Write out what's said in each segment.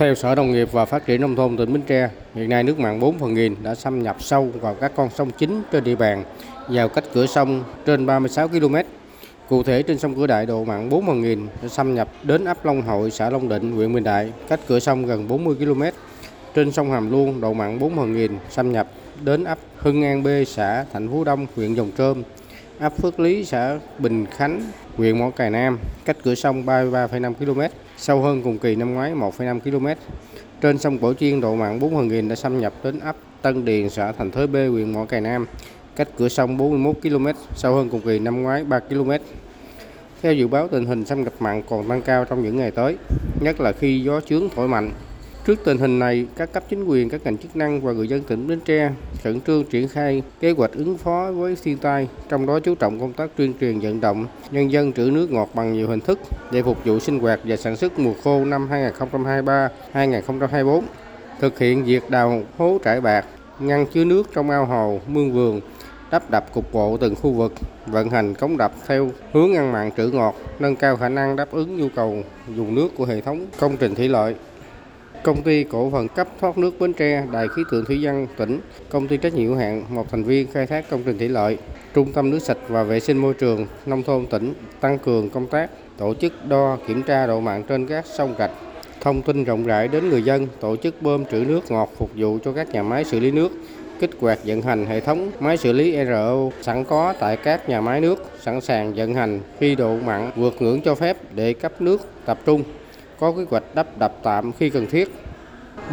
Theo Sở Nông nghiệp và Phát triển Nông thôn tỉnh Bến Tre, hiện nay nước mặn 4 phần nghìn đã xâm nhập sâu vào các con sông chính trên địa bàn, vào cách cửa sông trên 36 km. Cụ thể trên sông Cửa Đại độ mặn 4 phần nghìn đã xâm nhập đến ấp Long Hội, xã Long Định, huyện Bình Đại, cách cửa sông gần 40 km. Trên sông Hàm Luông độ mặn 4 phần nghìn xâm nhập đến ấp Hưng An B, xã Thạnh Phú Đông, huyện Dòng Trơm, ấp Phước Lý, xã Bình Khánh, huyện Mỏ Cày Nam, cách cửa sông 33,5 km, sâu hơn cùng kỳ năm ngoái 1,5 km. Trên sông Cổ Chiên độ mặn 4 phần nghìn đã xâm nhập đến ấp Tân Điền, xã Thành Thới B, huyện Mỏ Cày Nam, cách cửa sông 41 km, sâu hơn cùng kỳ năm ngoái 3 km. Theo dự báo tình hình xâm nhập mặn còn tăng cao trong những ngày tới, nhất là khi gió chướng thổi mạnh. Trước tình hình này, các cấp chính quyền, các ngành chức năng và người dân tỉnh Bến Tre khẩn trương triển khai kế hoạch ứng phó với thiên tai, trong đó chú trọng công tác tuyên truyền vận động nhân dân trữ nước ngọt bằng nhiều hình thức để phục vụ sinh hoạt và sản xuất mùa khô năm 2023-2024. Thực hiện việc đào hố trải bạc, ngăn chứa nước trong ao hồ, mương vườn, đắp đập cục bộ từng khu vực, vận hành cống đập theo hướng ngăn mặn trữ ngọt, nâng cao khả năng đáp ứng nhu cầu dùng nước của hệ thống công trình thủy lợi. Công ty cổ phần cấp thoát nước Bến Tre, Đài khí tượng thủy văn tỉnh, công ty trách nhiệm hữu hạn một thành viên khai thác công trình thủy lợi, Trung tâm nước sạch và vệ sinh môi trường nông thôn tỉnh tăng cường công tác tổ chức đo kiểm tra độ mặn trên các sông rạch, thông tin rộng rãi đến người dân, tổ chức bơm trữ nước ngọt phục vụ cho các nhà máy xử lý nước, kích hoạt vận hành hệ thống máy xử lý RO sẵn có tại các nhà máy nước, sẵn sàng vận hành khi độ mặn vượt ngưỡng cho phép để cấp nước tập trung có kế hoạch đắp đập tạm khi cần thiết.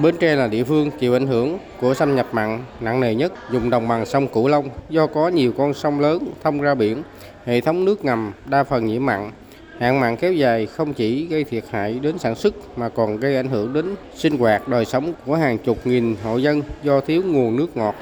Bến Tre là địa phương chịu ảnh hưởng của xâm nhập mặn nặng nề nhất dùng đồng bằng sông Cửu Long do có nhiều con sông lớn thông ra biển, hệ thống nước ngầm đa phần nhiễm mặn. Hạn mặn kéo dài không chỉ gây thiệt hại đến sản xuất mà còn gây ảnh hưởng đến sinh hoạt đời sống của hàng chục nghìn hộ dân do thiếu nguồn nước ngọt.